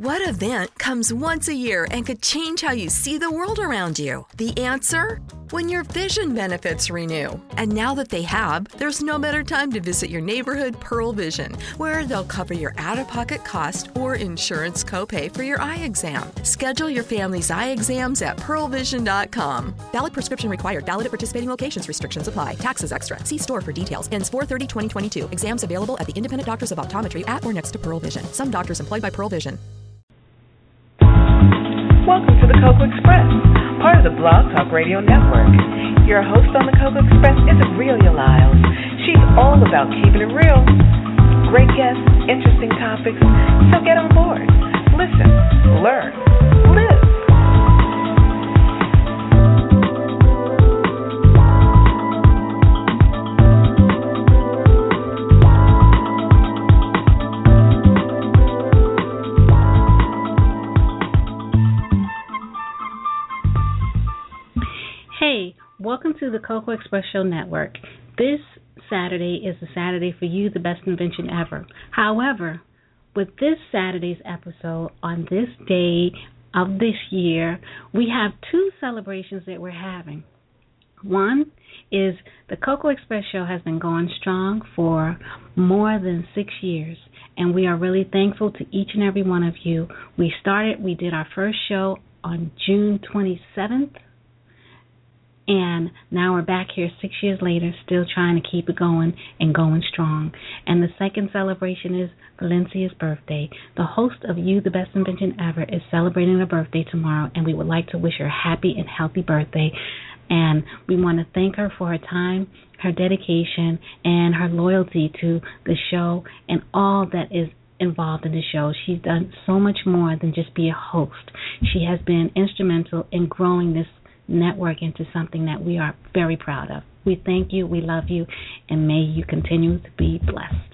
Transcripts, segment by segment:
What event comes once a year and could change how you see the world around you? The answer? When your vision benefits renew. And now that they have, there's no better time to visit your neighborhood Pearle Vision, where they'll cover your out of pocket cost or insurance copay for your eye exam. Schedule your family's eye exams at pearlevision.com. Valid prescription required. Valid at participating locations. Restrictions apply. Taxes extra. See store for details. Ends 430 2022. Exams available at the independent doctors of optometry at or next to Pearle Vision. Some doctors employed by Pearle Vision. Welcome to the Cocoa Express, part of the Blog Talk Radio Network. Your host on the Cocoa Express is Aurelia Lyles. She's all about keeping it real. Great guests, interesting topics, so get on board. Listen, learn, live. Welcome to the Cocoa Express Show Network. This Saturday is the Saturday for you, the best invention ever. However, with this Saturday's episode, on this day of this year, we have two celebrations that we're having. One is the Cocoa Express show has been going strong for more than six years, and we are really thankful to each and every one of you. We started, we did our first show on June 27th, and now we're back here six years later, still trying to keep it going and going strong. And the second celebration is Valencia's birthday. The host of You, the Best Invention Ever, is celebrating her birthday tomorrow, and we would like to wish her a happy and healthy birthday. And we want to thank her for her time, her dedication, and her loyalty to the show and all that is involved in the show. She's done so much more than just be a host. She has been instrumental in growing this network into something that we are very proud of. We thank you, we love you, and may you continue to be blessed.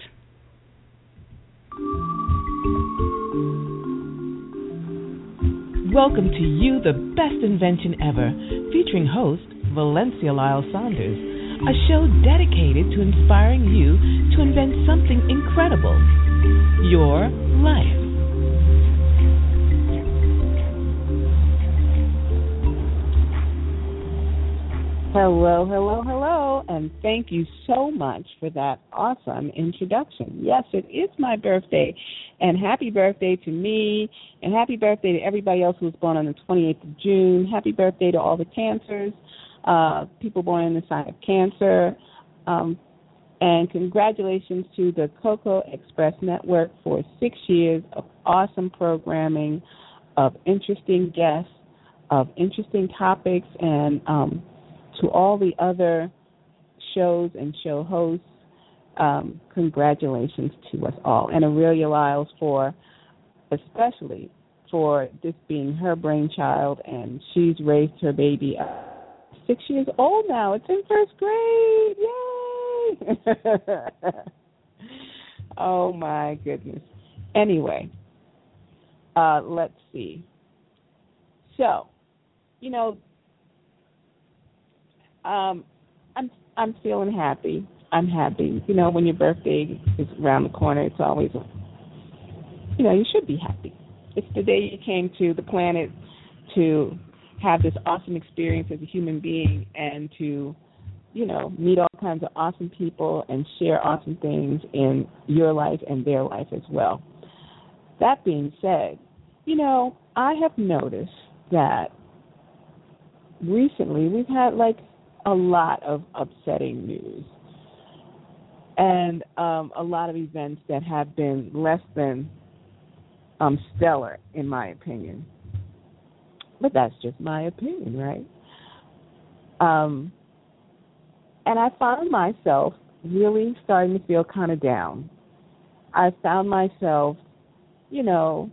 Welcome to You, the Best Invention Ever, featuring host Valencia Lyle Saunders, a show dedicated to inspiring you to invent something incredible your life. Hello, hello, hello, and thank you so much for that awesome introduction. Yes, it is my birthday, and happy birthday to me, and happy birthday to everybody else who was born on the 28th of June. Happy birthday to all the cancers, uh, people born in the sign of Cancer, um, and congratulations to the Cocoa Express Network for six years of awesome programming, of interesting guests, of interesting topics, and um, to all the other shows and show hosts, um, congratulations to us all. And Aurelia Lyles for, especially for this being her brainchild, and she's raised her baby up six years old now. It's in first grade. Yay! oh my goodness. Anyway, uh, let's see. So, you know, um, I'm I'm feeling happy. I'm happy. You know, when your birthday is around the corner, it's always, you know, you should be happy. It's the day you came to the planet to have this awesome experience as a human being and to, you know, meet all kinds of awesome people and share awesome things in your life and their life as well. That being said, you know, I have noticed that recently we've had like a lot of upsetting news and um, a lot of events that have been less than um, stellar, in my opinion. But that's just my opinion, right? Um, and I found myself really starting to feel kind of down. I found myself, you know,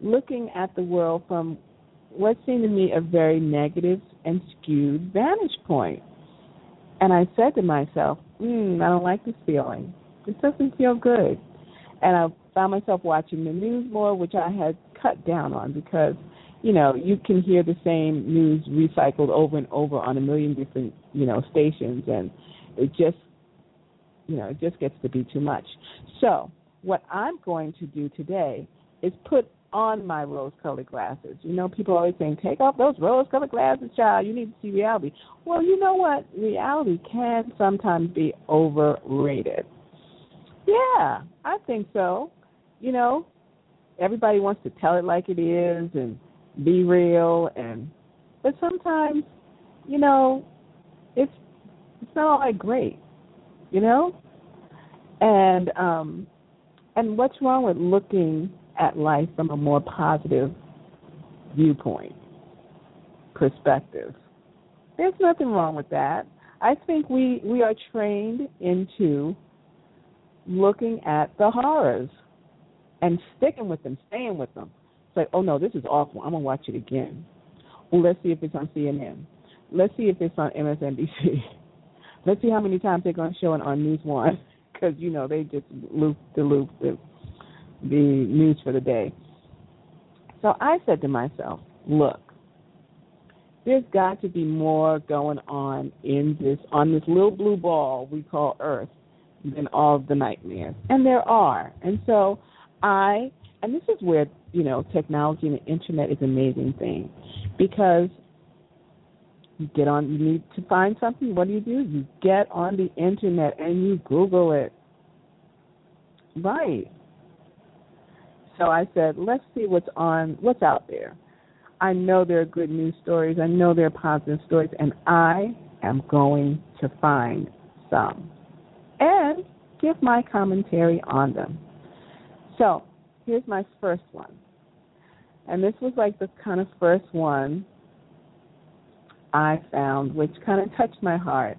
looking at the world from what seemed to me a very negative and skewed vantage point. And I said to myself, hmm, I don't like this feeling. This doesn't feel good. And I found myself watching the news more, which I had cut down on because, you know, you can hear the same news recycled over and over on a million different, you know, stations and it just you know, it just gets to be too much. So what I'm going to do today is put on my rose colored glasses. You know, people always saying, Take off those rose colored glasses, child, you need to see reality. Well, you know what? Reality can sometimes be overrated. Yeah, I think so. You know, everybody wants to tell it like it is and be real and but sometimes, you know, it's it's not all that great, you know? And um and what's wrong with looking at life from a more positive viewpoint, perspective? There's nothing wrong with that. I think we we are trained into looking at the horrors and sticking with them, staying with them. It's like, oh no, this is awful. I'm gonna watch it again. Well, let's see if it's on CNN. Let's see if it's on MSNBC. Let's see how many times they're going to show it on News One because you know they just loop the loop the the news for the day. So I said to myself, look, there's got to be more going on in this on this little blue ball we call Earth than all of the nightmares, and there are. And so I, and this is where you know technology and the internet is an amazing thing, because you get on, you need to find something. What do you do? You get on the internet and you Google it. Right. So I said, let's see what's on, what's out there. I know there are good news stories. I know there are positive stories, and I am going to find some and give my commentary on them. So here's my first one. And this was like the kind of first one I found, which kind of touched my heart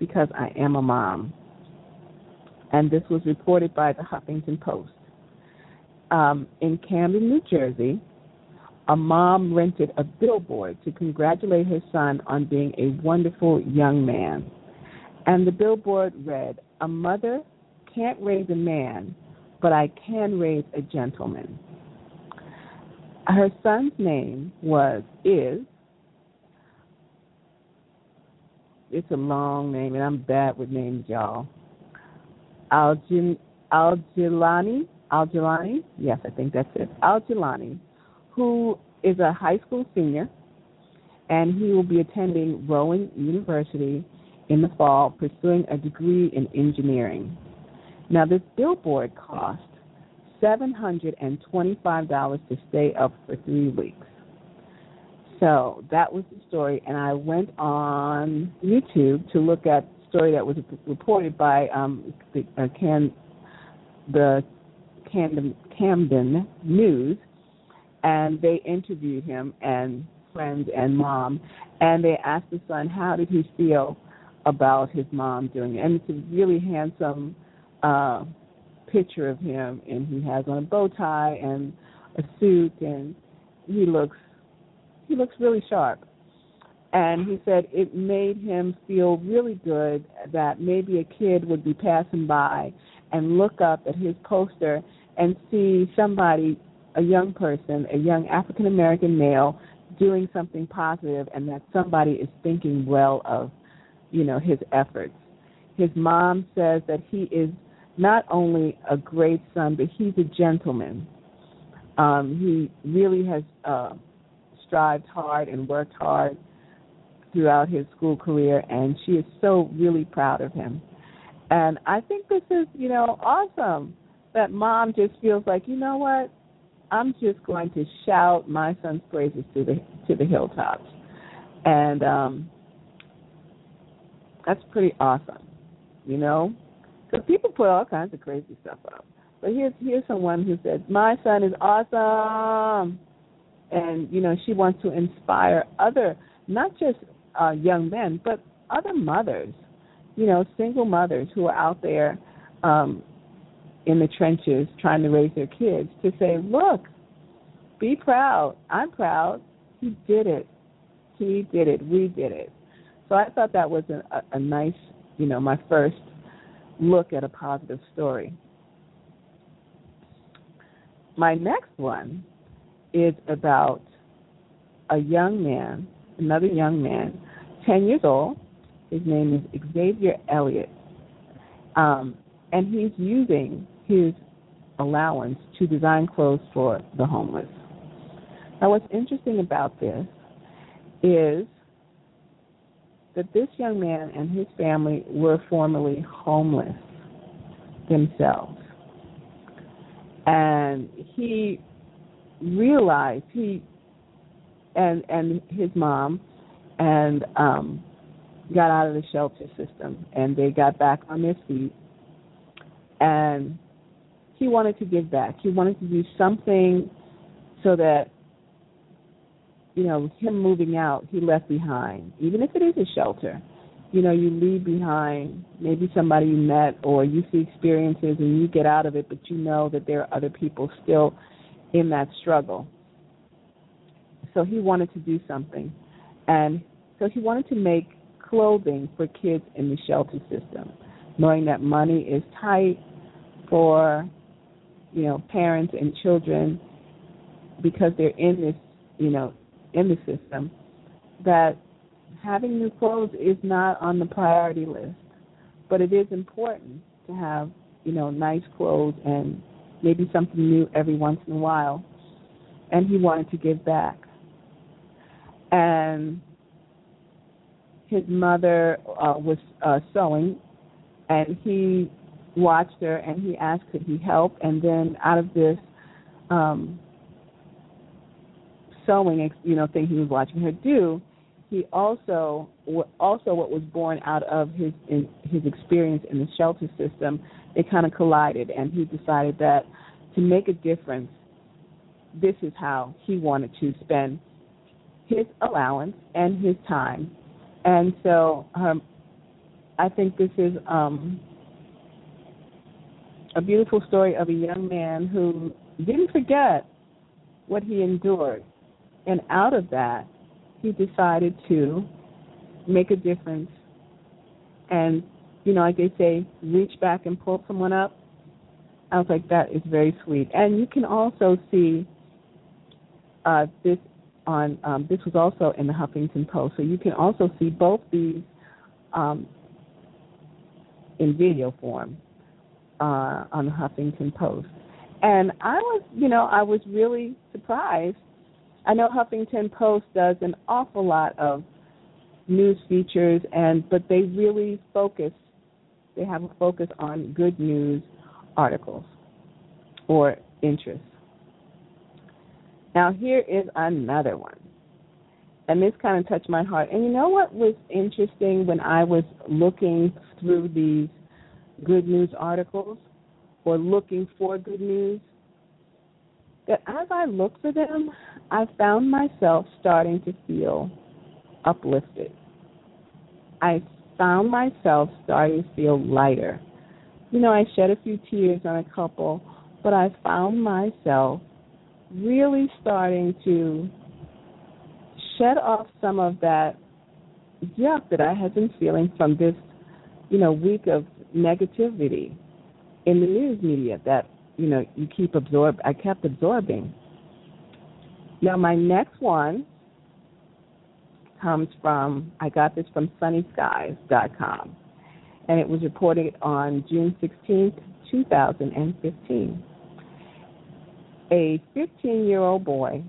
because I am a mom. And this was reported by the Huffington Post. Um, in Camden, New Jersey, a mom rented a billboard to congratulate her son on being a wonderful young man. And the billboard read, A mother can't raise a man, but I can raise a gentleman. Her son's name was is it's a long name and I'm bad with names, y'all. Algin Algilani Algilani, yes, I think that's it. Algilani, who is a high school senior and he will be attending Rowan University in the fall pursuing a degree in engineering. Now, this billboard cost $725 to stay up for three weeks. So that was the story, and I went on YouTube to look at the story that was reported by um, the uh, Can, the Camden, Camden News, and they interviewed him and friends and mom, and they asked the son how did he feel about his mom doing it, and it's a really handsome uh, picture of him, and he has on a bow tie and a suit, and he looks he looks really sharp. And he said it made him feel really good that maybe a kid would be passing by and look up at his poster and see somebody, a young person, a young African American male, doing something positive, and that somebody is thinking well of, you know, his efforts. His mom says that he is not only a great son, but he's a gentleman. Um, he really has uh, strived hard and worked hard throughout his school career, and she is so really proud of him. And I think this is, you know, awesome that mom just feels like, you know what, I'm just going to shout my son's praises to the to the hilltops, and um, that's pretty awesome, you know, because people put all kinds of crazy stuff up. But here's here's someone who says, my son is awesome. And you know she wants to inspire other not just uh, young men but other mothers you know single mothers who are out there um, in the trenches trying to raise their kids to say look be proud. I'm proud. He did it. He did it. We did it. So i thought that was a, a nice you know my first look at a positive story. My next one is about a young man, another young man, 10 years old. His name is Xavier Elliott. Um, and he's using his allowance to design clothes for the homeless. Now, what's interesting about this is that this young man and his family were formerly homeless themselves. And he realized he and and his mom and um got out of the shelter system and they got back on their feet and he wanted to give back. He wanted to do something so that you know, him moving out, he left behind, even if it is a shelter. You know, you leave behind maybe somebody you met or you see experiences and you get out of it, but you know that there are other people still in that struggle. So he wanted to do something. And so he wanted to make clothing for kids in the shelter system, knowing that money is tight for, you know, parents and children because they're in this, you know, in the system that having new clothes is not on the priority list, but it is important to have, you know, nice clothes and maybe something new every once in a while. And he wanted to give back. And his mother uh, was uh, sewing, and he watched her and he asked could he help. And then out of this um, sewing, you know, thing he was watching her do, he also also what was born out of his his experience in the shelter system. it kind of collided, and he decided that to make a difference, this is how he wanted to spend his allowance and his time. And so, um, I think this is um, a beautiful story of a young man who didn't forget what he endured and out of that, he decided to make a difference and, you know, like they say, reach back and pull someone up. I was like, that is very sweet. And you can also see uh, this on, um, this was also in the Huffington Post. So you can also see both these um, in video form uh, on the Huffington Post. And I was, you know, I was really surprised I know Huffington Post does an awful lot of news features and but they really focus they have a focus on good news articles or interests. Now here is another one. And this kind of touched my heart. And you know what was interesting when I was looking through these good news articles or looking for good news? That as I looked for them, I found myself starting to feel uplifted. I found myself starting to feel lighter. You know, I shed a few tears on a couple, but I found myself really starting to shed off some of that yuck that I had been feeling from this, you know, week of negativity in the news media that, you know, you keep absorb I kept absorbing. Now, my next one comes from, I got this from sunnyskyz.com, and it was reported on June 16th, 2015. A 15 year old boy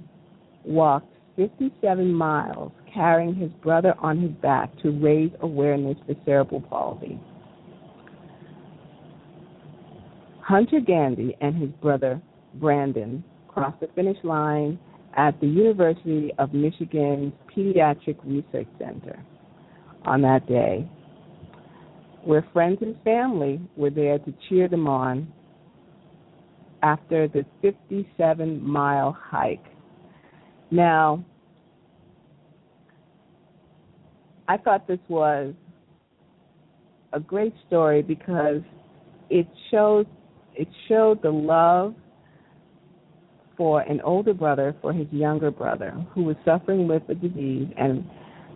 walked 57 miles carrying his brother on his back to raise awareness for cerebral palsy. Hunter Gandee and his brother Brandon crossed the finish line at the University of Michigan's Pediatric Research Center on that day, where friends and family were there to cheer them on after the 57 mile hike. Now, I thought this was a great story because it shows it showed the love for an older brother for his younger brother who was suffering with a disease, and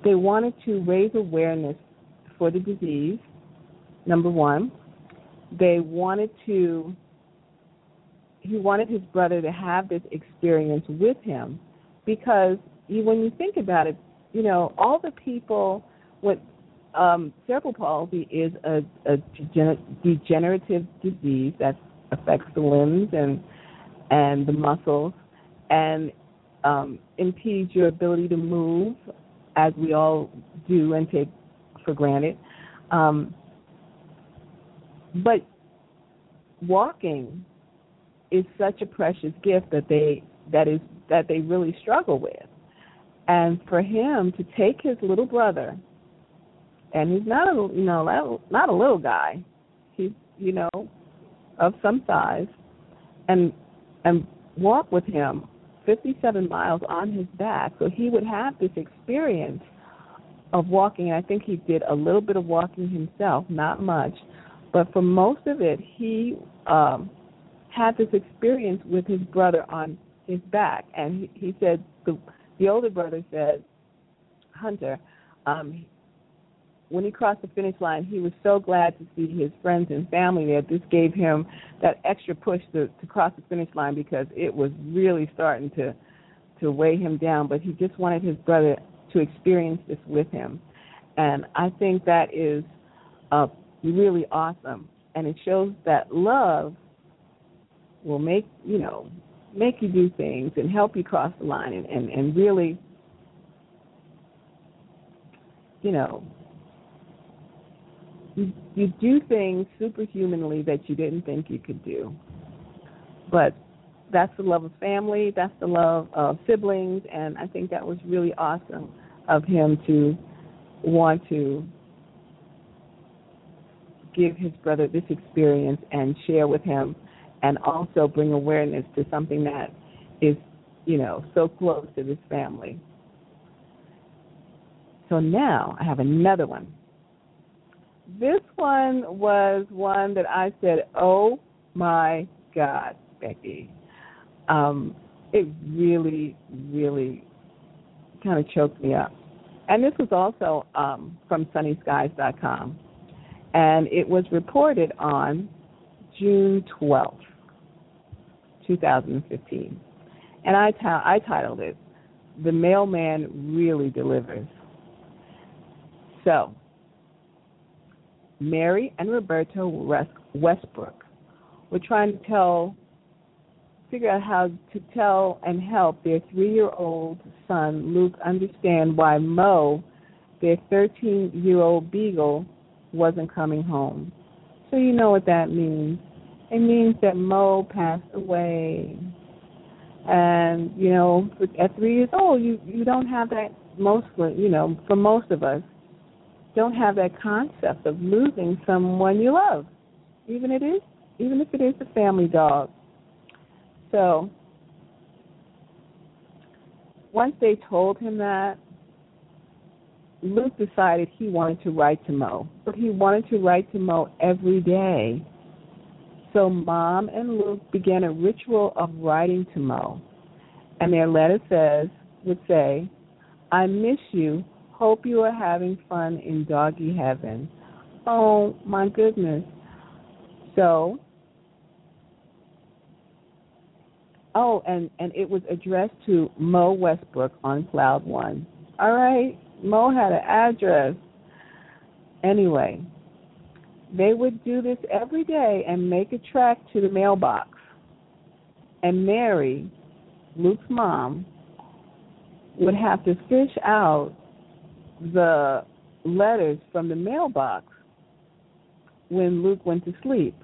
they wanted to raise awareness for the disease. Number one, they wanted to. He wanted his brother to have this experience with him because when you think about it, you know all the people with um, cerebral palsy is a, a degenerative disease that affects the limbs and and the muscles and um, impedes your ability to move, as we all do and take for granted. Um, but walking is such a precious gift that they that is that they really struggle with. And for him to take his little brother, and he's not a you know not a little guy, he's you know of some size, and and walk with him 57 miles on his back, so he would have this experience of walking. And I think he did a little bit of walking himself, not much, but for most of it, he um, had this experience with his brother on his back, and he, he said the the older brother said, Hunter, um, when he crossed the finish line, he was so glad to see his friends and family there. This gave him that extra push to, to cross the finish line because it was really starting to to weigh him down. But he just wanted his brother to experience this with him, and I think that is uh, really awesome. And it shows that love will make you know make you do things and help you cross the line and, and, and really you know you, you do things superhumanly that you didn't think you could do. But that's the love of family, that's the love of siblings, and I think that was really awesome of him to want to give his brother this experience and share with him and also bring awareness to something that is, you know, so close to this family. So now I have another one. This one was one that I said, "Oh my God, Becky!" Um, it really, really kind of choked me up. And this was also um, from SunnySkyz.com, and it was reported on June 12th. 2015. And I, t- I titled it, The Mailman Really Delivers. So, Mary and Roberto Westbrook were trying to tell, figure out how to tell and help their three year old son, Luke, understand why Mo, their 13 year old beagle, wasn't coming home. So, you know what that means it means that Mo passed away. And, you know, at three years old, you, you don't have that, mostly, you know, for most of us, don't have that concept of losing someone you love, even it is, even if it is a family dog. So, once they told him that, Luke decided he wanted to write to Mo, but he wanted to write to Mo every day so Mom and Luke began a ritual of writing to Mo. And their letter says, would say, I miss you. Hope you are having fun in doggy heaven. Oh my goodness. So Oh, and and it was addressed to Mo Westbrook on Cloud One. All right, Mo had an address. Anyway, they would do this every day and make a track to the mailbox. And Mary, Luke's mom, would have to fish out the letters from the mailbox when Luke went to sleep.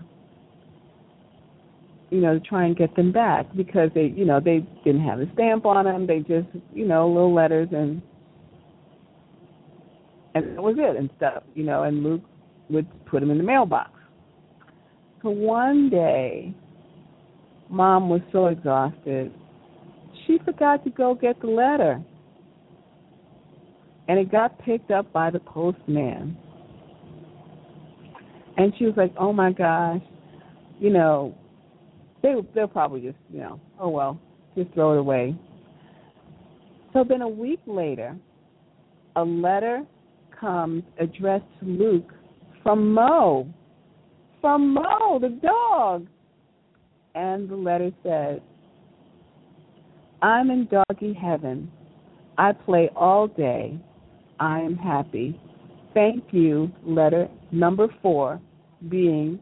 You know, to try and get them back because they, you know, they didn't have a stamp on them. They just, you know, little letters and and that was it and stuff. You know, and Luke would put them in the mailbox. So one day, mom was so exhausted, she forgot to go get the letter. And it got picked up by the postman. And she was like, oh my gosh, you know, they, they'll probably just, you know, oh well, just throw it away. So then a week later, a letter comes addressed to Luke from Mo. From Mo, the dog. And the letter says, I'm in doggy heaven. I play all day. I am happy. Thank you, letter number four, being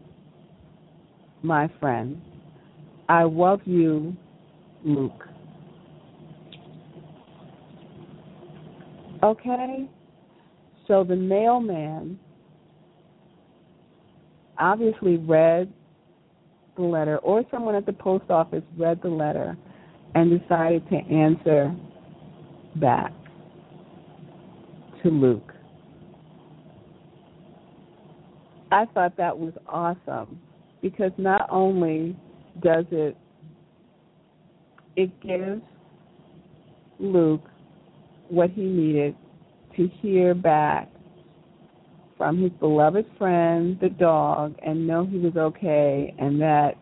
my friend. I love you, Luke. Okay? So the mailman obviously read the letter, or someone at the post office read the letter and decided to answer back to Luke. I thought that was awesome because not only does it it gives Luke what he needed to hear back from his beloved friend, the dog, and know he was okay and that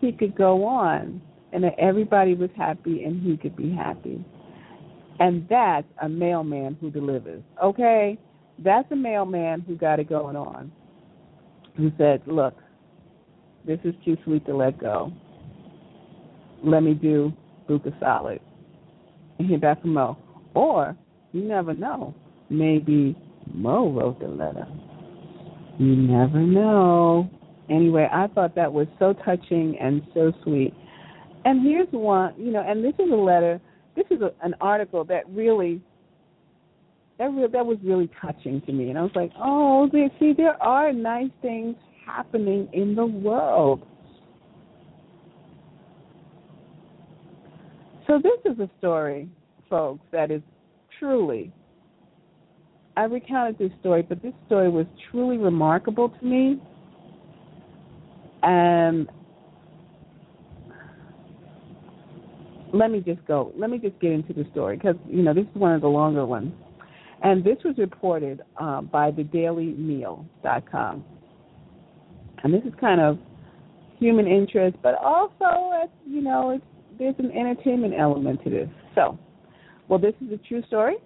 he could go on and that everybody was happy and he could be happy. And that's a mailman who delivers. Okay? That's a mailman who got it going on. Who said, Look, this is too sweet to let go. Let me do Luke a solid. And hear back from Mo. Or, you never know, maybe Mo wrote the letter. You never know. Anyway, I thought that was so touching and so sweet. And here's one, you know, and this is a letter, this is a, an article that really that real that was really touching to me and I was like, "Oh, there, see there are nice things happening in the world." So this is a story, folks, that is truly I recounted this story, but this story was truly remarkable to me. And let me just go. Let me just get into the story because you know this is one of the longer ones, and this was reported uh, by the DailyMeal.com. And this is kind of human interest, but also you know it's, there's an entertainment element to this. So, well, this is a true story.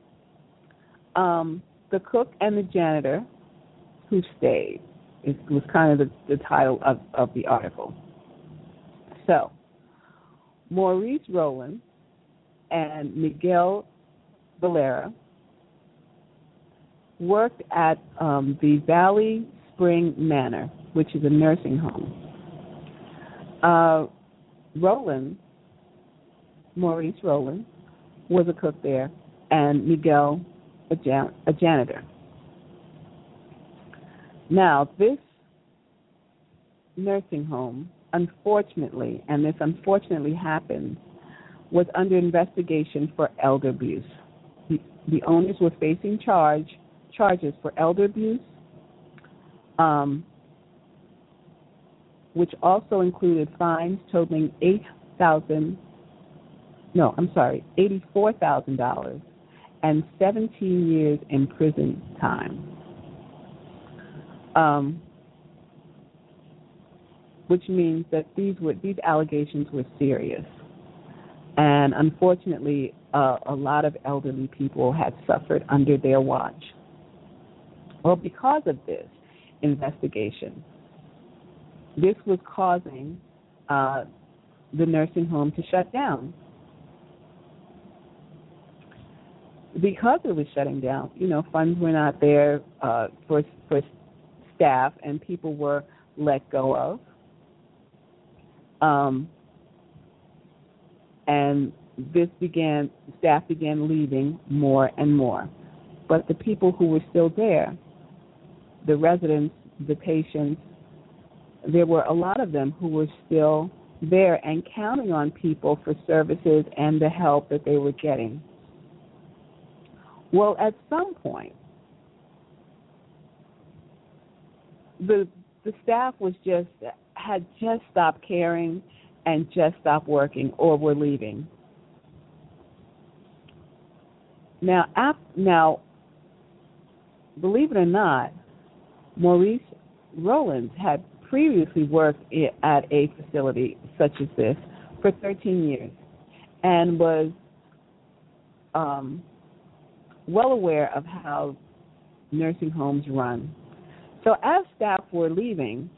Um, the cook and the janitor who stayed. It was kind of the, the title of, of the article. So, Maurice Rowland and Miguel Valera worked at um, the Valley Spring Manor, which is a nursing home. Uh, Rowland, Maurice Rowland, was a cook there, and Miguel a, jan- a janitor. Now, this nursing home, unfortunately, and this unfortunately happened, was under investigation for elder abuse. The, the owners were facing charge charges for elder abuse, um, which also included fines totaling eight thousand. No, I'm sorry, eighty-four thousand dollars and 17 years in prison time. Um, which means that these were these allegations were serious, and unfortunately, uh, a lot of elderly people had suffered under their watch. Well, because of this investigation, this was causing uh, the nursing home to shut down because it was shutting down, you know, funds were not there uh, for for staff, and people were let go of. Um, and this began, staff began leaving more and more. But the people who were still there, the residents, the patients, there were a lot of them who were still there and counting on people for services and the help that they were getting. Well, at some point, the the staff was just had just stopped caring and just stopped working or were leaving. Now, now, believe it or not, Maurice Rowlands had previously worked at a facility such as this for 13 years and was um, well aware of how nursing homes run. So as staff were leaving,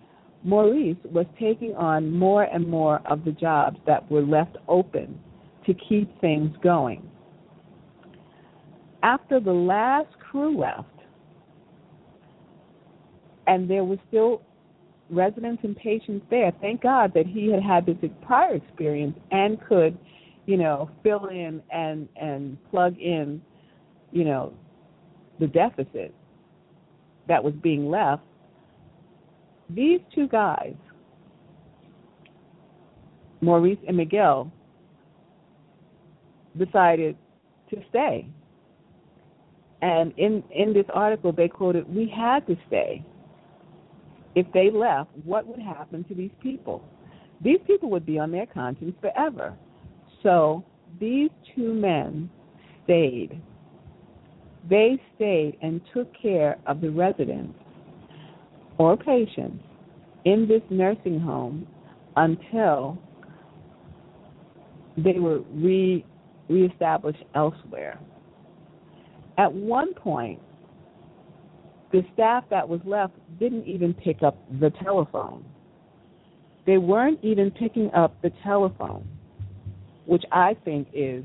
Maurice was taking on more and more of the jobs that were left open to keep things going. After the last crew left, and there was still residents and patients there. Thank God that he had had this prior experience and could, you know, fill in and and plug in, you know, the deficit that was being left. These two guys, Maurice and Miguel, decided to stay. And in in this article, they quoted, "We had to stay." if they left, what would happen to these people? These people would be on their conscience forever. So these two men stayed. They stayed and took care of the residents or patients in this nursing home until they were re reestablished elsewhere. At one point, the staff that was left didn't even pick up the telephone. They weren't even picking up the telephone, which I think is,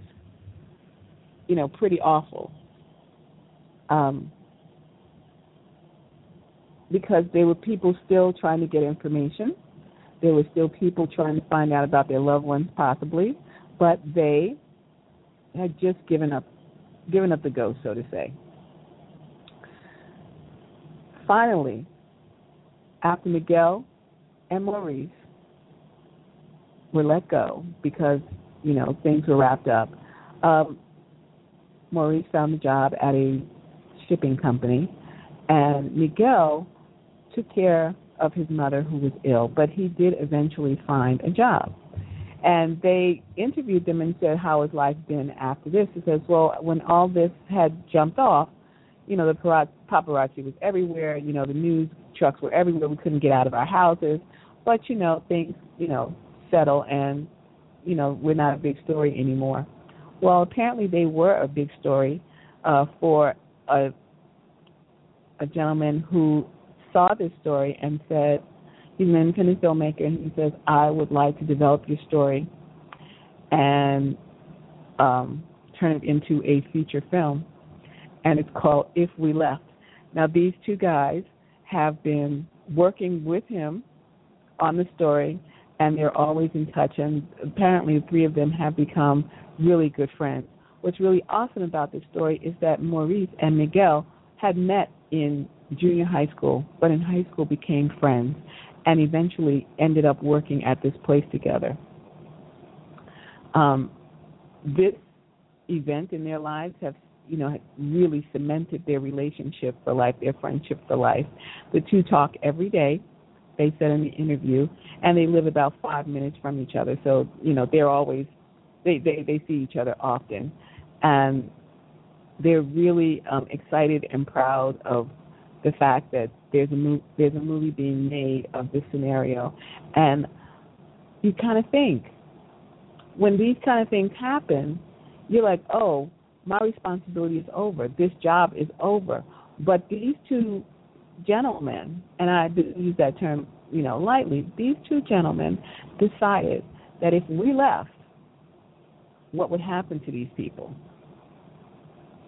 you know, pretty awful. Um, because there were people still trying to get information. There were still people trying to find out about their loved ones, possibly, but they had just given up, given up the ghost, so to say. Finally, after Miguel and Maurice were let go because, you know, things were wrapped up, um, Maurice found a job at a shipping company, and Miguel took care of his mother who was ill, but he did eventually find a job. And they interviewed them and said, How has life been after this? He says, Well, when all this had jumped off, you know, the paparazzi was everywhere. You know, the news trucks were everywhere. We couldn't get out of our houses. But, you know, things, you know, settle and, you know, we're not a big story anymore. Well, apparently they were a big story uh, for a, a gentleman who saw this story and said, he's an independent filmmaker, and he says, I would like to develop your story and um, turn it into a feature film and it's called If We Left. Now, these two guys have been working with him on the story, and they're always in touch. And apparently, the three of them have become really good friends. What's really awesome about this story is that Maurice and Miguel had met in junior high school, but in high school became friends and eventually ended up working at this place together. Um, this event in their lives have you know, really cemented their relationship for life, their friendship for life. The two talk every day, they said in the interview, and they live about five minutes from each other. So, you know, they're always they they, they see each other often. And they're really um, excited and proud of the fact that there's a mo- there's a movie being made of this scenario, and you kind of think when these kind of things happen, you're like, oh, my responsibility is over. This job is over. But these two gentlemen, and I use that term, you know, lightly, these two gentlemen decided that if we left, what would happen to these people?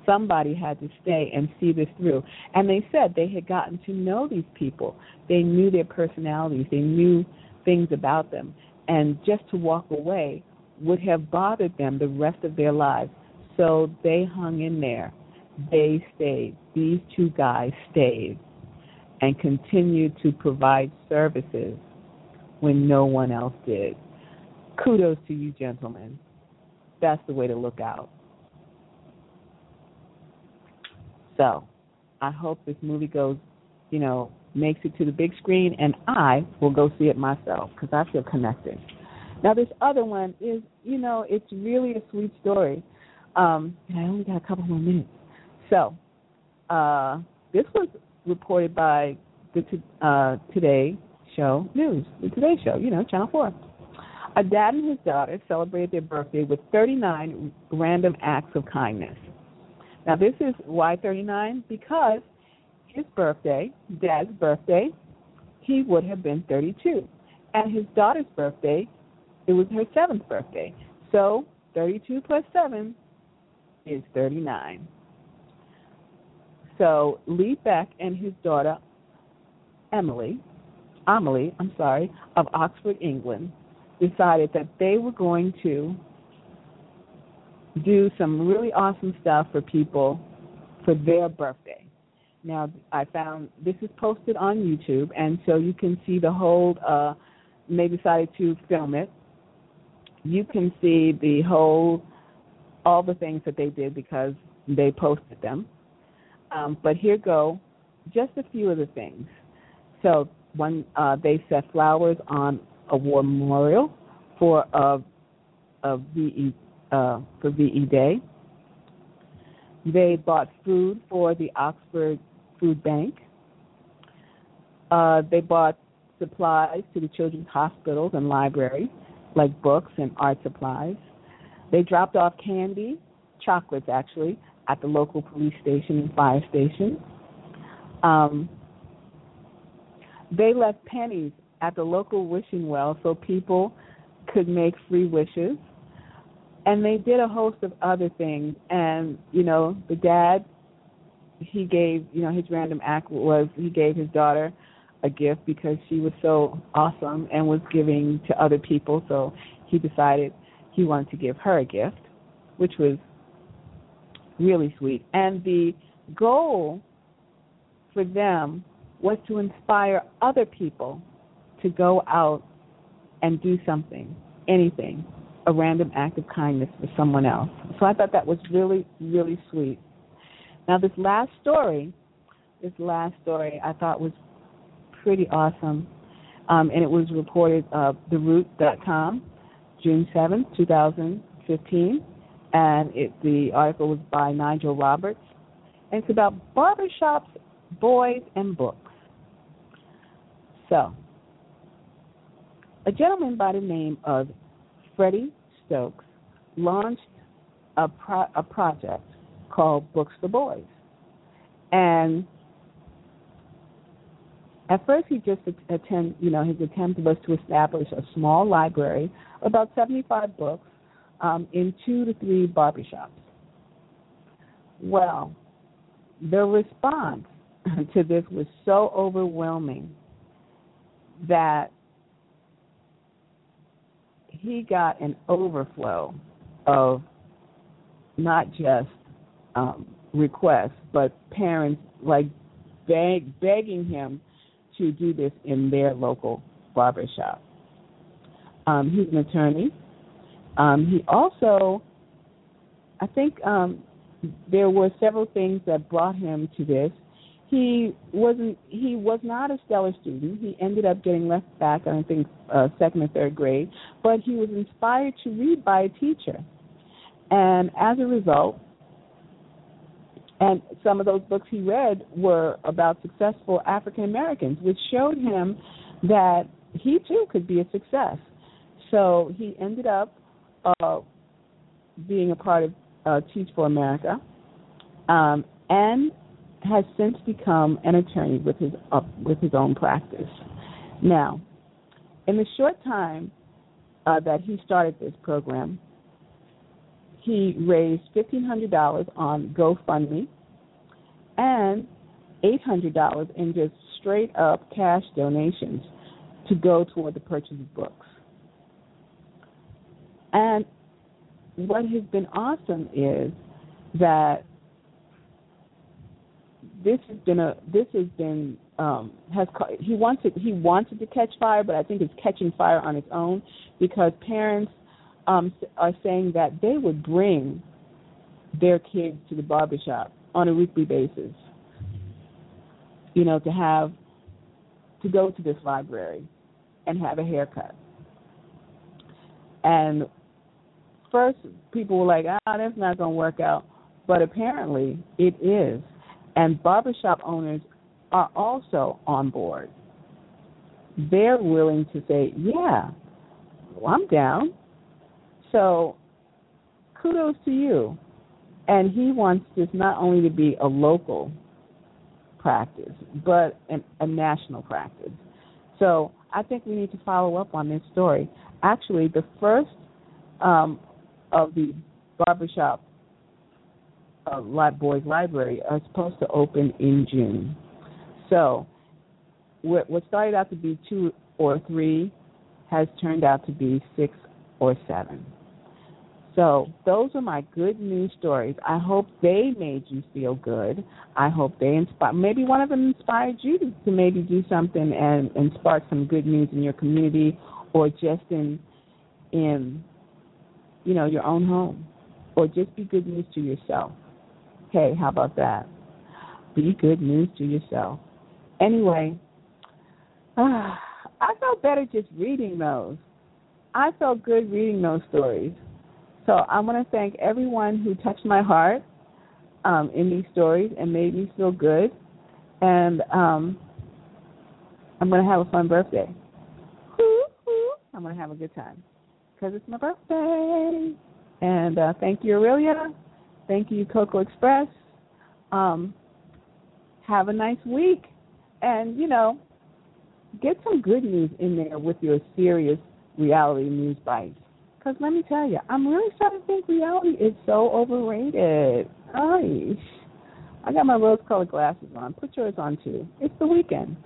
Somebody had to stay and see this through. And they said they had gotten to know these people. They knew their personalities, they knew things about them. And just to walk away would have bothered them the rest of their lives. So they hung in there. They stayed. These two guys stayed and continued to provide services when no one else did. Kudos to you, gentlemen. That's the way to look out. So, I hope this movie goes, you know, makes it to the big screen, and I will go see it myself because I feel connected. Now, this other one is, you know, it's really a sweet story. Um, and I only got a couple more minutes. So, uh, this was reported by the uh, Today Show News, the Today Show, you know, Channel 4. A dad and his daughter celebrated their birthday with 39 random acts of kindness. Now, this is why 39? Because his birthday, dad's birthday, he would have been 32. And his daughter's birthday, it was her seventh birthday. So 32 plus 7 is 39. So Lee Beck and his daughter Emily Amelie, I'm sorry, of Oxford, England, decided that they were going to do some really awesome stuff for people for their birthday. Now, I found this is posted on YouTube, and so you can see the whole. Uh, they decided to film it. You can see the whole, all the things that they did because they posted them. Um, but here go just a few of the things. So, one, uh, they set flowers on a war memorial for uh, a VE uh, for VE Day. They bought food for the Oxford Food Bank. Uh, they bought supplies to the children's hospitals and libraries, like books and art supplies. They dropped off candy, chocolates actually, at the local police station and fire station. Um, they left pennies at the local wishing well so people could make free wishes. And they did a host of other things. And you know the dad he gave you know his random act was he gave his daughter a gift because she was so awesome and was giving to other people. So he decided he wanted to give her a gift which was really sweet. And the goal for them was to inspire other people to go out and do something anything a random act of kindness for someone else. So I thought that was really, really sweet. Now, this last story, this last story I thought was pretty awesome, um, and it was reported uh, TheRoot.com, June 7, 2015, and it, the article was by Nigel Roberts, and it's about barbershops, boys, and books. So, a gentleman by the name of Freddie Stokes launched a, pro- a project called Books for Boys. And at first, he just attend, you know, his attempt was to establish a small library, about 75 books, um, in two to three barbershops. Well, the response to this was so overwhelming that he got an overflow of not just um, requests, but parents like beg, begging him to do this in their local barbershop. Um, he's an attorney. Um, he also, I think, um, there were several things that brought him to this he wasn't he was not a stellar student. He ended up getting left back, I think, uh, second or third grade. But he was inspired to read by a teacher, and as a result, and some of those books he read were about successful African Americans, which showed him that he too could be a success. So he ended up uh, being a part of uh, Teach for America, um, and has since become an attorney with his uh, with his own practice. Now, in the short time uh, that he started this program, he raised fifteen hundred dollars on GoFundMe and eight hundred dollars in just straight up cash donations to go toward the purchase of books. And what has been awesome is that this has been a this has been um has he wanted he wanted to catch fire but i think it's catching fire on its own because parents um are saying that they would bring their kids to the barbershop on a weekly basis you know to have to go to this library and have a haircut. And first people were like ah that's not going to work out. But apparently it is and barbershop owners are also on board. They're willing to say, yeah, well, I'm down. So kudos to you. And he wants this not only to be a local practice, but an, a national practice. So I think we need to follow up on this story. Actually, the first um, of the barbershop uh, Boys Library are supposed to open in June. So what, what started out to be two or three has turned out to be six or seven. So those are my good news stories. I hope they made you feel good. I hope they inspired, Maybe one of them inspired you to, to maybe do something and, and spark some good news in your community, or just in in you know your own home, or just be good news to yourself. Hey, how about that? Be good news to yourself. Anyway, uh, I felt better just reading those. I felt good reading those stories. So I want to thank everyone who touched my heart um, in these stories and made me feel good. And um, I'm going to have a fun birthday. I'm going to have a good time because it's my birthday. And uh, thank you, Aurelia. Thank you, Coco Express. Um, have a nice week. And, you know, get some good news in there with your serious reality news bites. Because let me tell you, I'm really starting to think reality is so overrated. Gosh. I got my rose colored glasses on. Put yours on too. It's the weekend.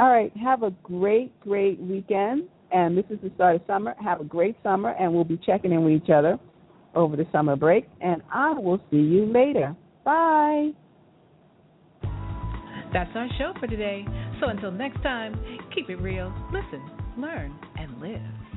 All right. Have a great, great weekend. And this is the start of summer. Have a great summer, and we'll be checking in with each other over the summer break. And I will see you later. Bye. That's our show for today. So until next time, keep it real, listen, learn, and live.